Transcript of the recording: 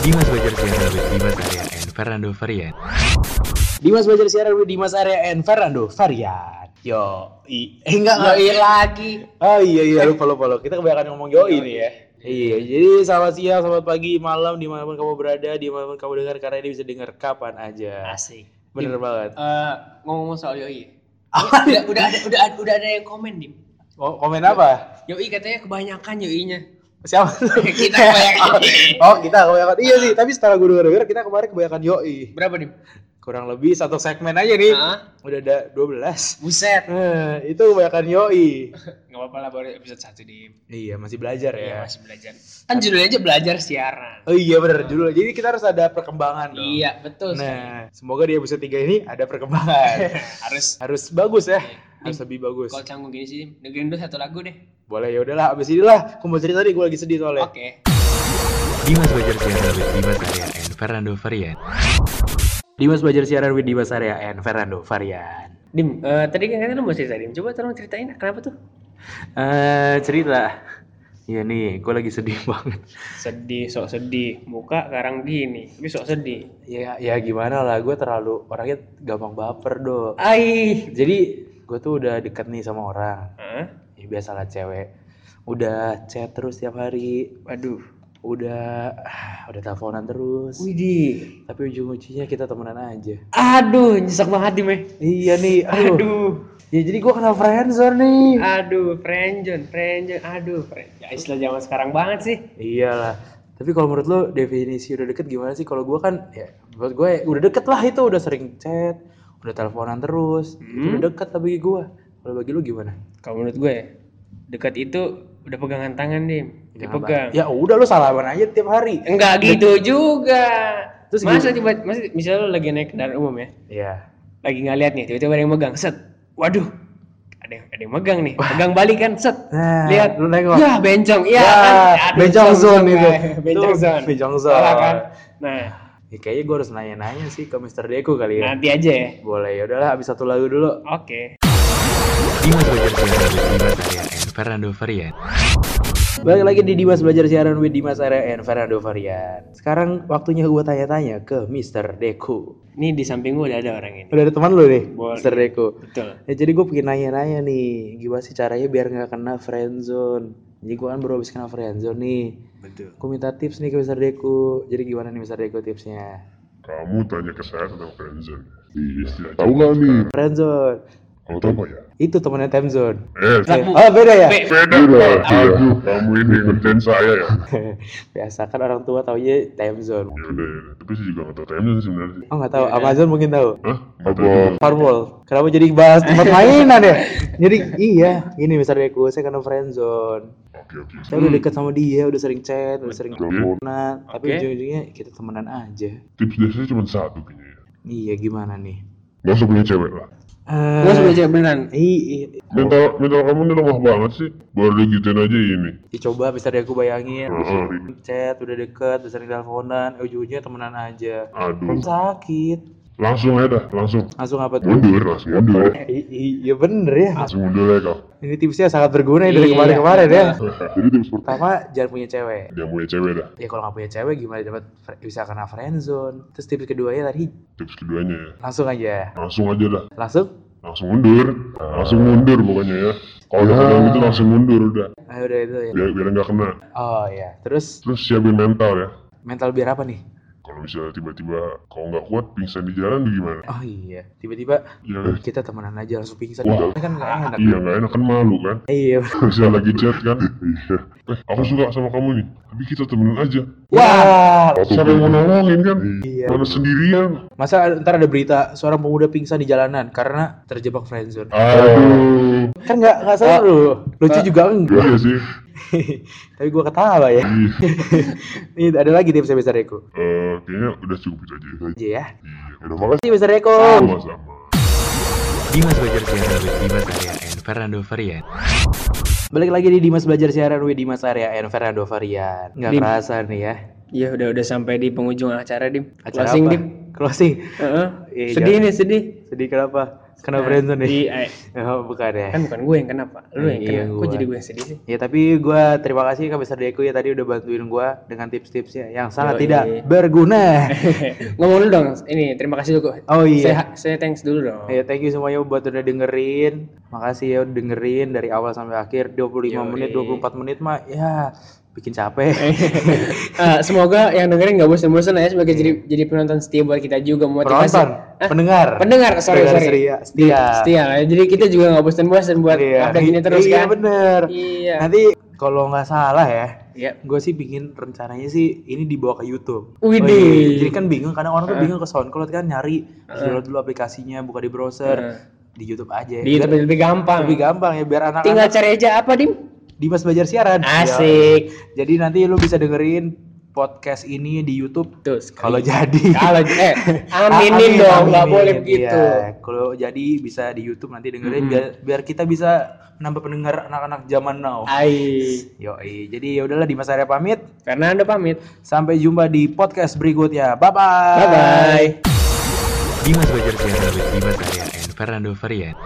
Dimas Bajar Siaran with Dimas Arya and Fernando Varian. Dimas belajar siaran with Dimas Arya and Fernando Varian. Yo, i, eh, enggak enggak. Yoi lagi. Oh iya iya lupa lupa lupa. Kita kebanyakan ngomong yoi nih ya. Iya, jadi selamat siang, selamat pagi, malam, di mana pun kamu berada, di mana pun kamu dengar, karena ini bisa dengar kapan aja. Asik. Bener banget. Eh, ngomong soal Yoi. udah, udah ada udah ada udah ada yang komen dim. Oh, komen apa? Yoi katanya kebanyakan Yoi-nya. Siapa? Kita kebanyakan. oh kita kebanyakan. Iya sih, tapi setelah gue denger kita kemarin kebanyakan yoi. Berapa dim? Kurang lebih satu segmen aja nih. Hah? Udah ada 12. Buset. Nah, itu kebanyakan yoi. Gak apa-apa lah baru episode 1 dim. Iya, masih belajar Iya ya. masih belajar. Kan judulnya aja belajar siaran. Oh iya bener dulu. Jadi kita harus ada perkembangan dong. Iya betul. Nah, semoga di episode 3 ini ada perkembangan. Harus harus bagus ya. Iya. Harus lebih bagus. kalau canggung gini sih. Dengerin dulu satu lagu deh. Boleh ya udahlah abis ini lah. Aku mau cerita nih gue lagi sedih soalnya. Oke. Dimas Bajar Siaran with Dimas Arya and Fernando Varian. Dimas belajar siaran with Dimas Arya and Fernando Varian. Dim, eh, tadi kan katanya lu mau cerita dim. Coba tolong ceritain kenapa tuh? Eh cerita. Iya nih, gue lagi sedih banget. Sedih, sok sedih. Muka sekarang gini, tapi sok sedih. Ya, ya gimana lah, gue terlalu orangnya gampang baper do. Ai. Jadi gue tuh udah deket nih sama orang. Hah? Ya biasalah cewek. Udah chat terus tiap hari. Waduh. Udah, udah teleponan terus. Widih. Tapi ujung-ujungnya kita temenan aja. Aduh, nyesek banget dim. eh. Iya nih, aduh. Aduh. Ya jadi gue kenal friendzone nih. Aduh, friendzone, friendzone. Aduh, friend. Ya istilah zaman sekarang banget sih. Iyalah. Tapi kalau menurut lo definisi udah deket gimana sih? Kalau gue kan ya buat gue udah deket lah itu udah sering chat, udah teleponan terus. Hmm. udah deket tapi gue. Kalau bagi lu gimana? Kalau menurut gue, dekat itu udah pegangan tangan dim. Dipegang. Ya udah lu salaman aja tiap hari. Enggak gitu juga. Terus masa tiba masa misalnya lu lagi naik kendaraan umum ya, Iya. lagi nggak lihat nih, tiba-tiba ada yang megang, set. Waduh, ada yang, ada yang megang nih, pegang balik kan, set. Nah, Lihat, lu nengok. ya bencong, iya Ya, kan. Aduh, bencong zone itu. eh, bencong zone. bencong zone. Salah kan? Nah, Ya, kayaknya gue harus nanya-nanya sih ke Mr. Deku kali ya. nanti aja ya. Boleh ya udahlah habis satu lagu dulu. Oke. Dimas Bajar Siaran with Dimas Arya and Fernando Varian. Balik lagi di Dimas Belajar Siaran with Dimas Arya and Fernando Varian. Sekarang waktunya gue tanya-tanya ke Mr. Deku. Ini di samping gue udah ada orang ini. Udah ada teman lu nih, Boleh. Mr. Deku. Betul. Ya jadi gue pengen nanya-nanya nih, gimana sih caranya biar nggak kena friendzone? Jadi gue kan baru habis kena friendzone nih. Betul. Gue minta tips nih ke Mr. Deku. Jadi gimana nih Mr. Deku tipsnya? Kamu tanya ke saya tentang friendzone. Iya, istilah. Tahu nggak nih? Friendzone. Ya? Itu temennya timezone. Eh, Kamu- Oh beda ya? Be- beda lah. Aduh, kamu ini ngerjain saya ya. Biasa kan orang tua taunya timezone. Ya udah, ya. Tapi saya juga nggak tahu timezone sebenarnya. sih. Oh nggak tahu, Amazon mungkin tahu. Hah? Apa? Firewall. Kenapa jadi bahas tempat mainan ya? Jadi iya, ini Mr. Deku, saya kena friendzone. Oke, oke. Saya udah deket sama dia, udah sering chat, udah sering Oke. teleponan, tapi ujung-ujungnya kita temenan aja. Tips saya cuma satu kayaknya. ya. Iya, gimana nih? Nggak usah punya cewek lah. Eh, Gue sebenernya beneran. i- i- Mental, mental kamu ini lemah banget sih. Baru digituin aja ini. Dicoba Mr. Deku bayangin, udah Heeh. sering chat, udah deket, udah sering teleponan, eh, ujung-ujungnya temenan aja. Aduh. Sakit. Langsung aja dah, langsung. Langsung apa tuh? Mundur, langsung mundur. I- Iya bener ya. Langsung mundur ya kau. Ini tipsnya sangat berguna ya dari Iya. kemarin-kemarin ya. Jadi tips pertama, jangan punya cewek. dia punya cewek dah. Ya kalau nggak punya cewek gimana dapat bisa kena friendzone. Terus tips keduanya tadi Tips keduanya ya. langsung aja. Langsung aja dah. Langsung? Langsung mundur. Langsung mundur pokoknya ya. Kalau udah ketemu gitu langsung mundur udah. Ah udah itu ya. Biar, biar nggak kena. Oh iya. Terus Terus siapin mental ya. mental biar apa nih? Kalau misalnya tiba-tiba kalau nggak kuat pingsan di jalan gimana? Oh iya. Tiba-tiba Ya, kita temenan aja langsung pingsan. Wah. Kan nggak enak. iya nggak enak kan malu kan? Iya. Bisa lagi chat kan? Iya. Eh, aku suka sama kamu nih. Tapi kita temenan aja. Wah. Siapa yang mau nolongin kan? Iya. Mana sendirian? Masa ntar ada berita seorang pemuda pingsan di jalanan karena terjebak friendzone. Aduh. Kan nggak nggak seru. Lucu juga enggak. Iya sih. Tapi gua ketawa ya. Iya. Ini ada lagi tipsnya Mr. Eko. Eh, kayaknya udah cukup itu aja. Aja ya. Iya. Udah makasih. Terima kasih Mr. Eko. Sama-sama. Dimas Bajar Siaran with Dimas Arya and Fernando Varian. Balik lagi di Dimas Belajar Siaran with Dimas Arya and Fernando Varian. Nggak Dim. kerasa nih ya. Iya udah udah sampai di penghujung acara dim. Acara Closing apa? dim. Closing. Heeh. Iya, sedih jangan- nih sedih. Sedih kenapa? Kena friendzone nih. Iya, Oh, bukan ya. kan bukan gue yang kenapa, lu yang Iya, kena. Kok jadi gue yang sedih sih? Ya tapi gue terima kasih Kak Besar Deku ya tadi udah bantuin gue dengan tips-tipsnya yang sangat Yoi. tidak berguna. Ngomong dulu dong, ini terima kasih dulu. Oh Saya, iya. saya thanks dulu dong. Ya thank you semuanya buat udah dengerin. Makasih ya udah dengerin dari awal sampai akhir 25 Yoi. menit, 24 menit mah ya bikin capek. Eh, semoga yang dengerin nggak bosan-bosan ya sebagai jadi jadi penonton setia buat kita juga motivasi. Penonton, pendengar. Pendengar, sorry Pendengar sorry. setia. Setia. Setia lah. Jadi kita juga nggak bosan-bosan buat Iya. update ini terus iya, kan. bener. Iya. Nanti kalau nggak salah ya, Iya. gue sih bikin rencananya sih ini dibawa ke YouTube. Widih. Oh iya. Jadi kan bingung, kadang orang tuh bingung ke SoundCloud kan nyari, download dulu aplikasinya, buka di browser, Heeh. Di YouTube aja. Di Biar YouTube lebih gampang. lebih gampang ya, biar anak-anak Tinggal cari aja apa dim? Dimas belajar siaran. Asik. Ya. Jadi nanti lu bisa dengerin podcast ini di YouTube Tuh. kalau jadi. kalau eh aminin Amin, dong, nggak boleh begitu. Iya, Kalau jadi bisa di YouTube nanti dengerin biar biar kita bisa nambah pendengar anak-anak zaman now. Ai. Yoi. Jadi ya udahlah Dimas Arya pamit. Fernando pamit. Sampai jumpa di podcast berikutnya. Bye bye. Bye bye. Dimas Belajar Piano with Dimas Arya Fernando Varian.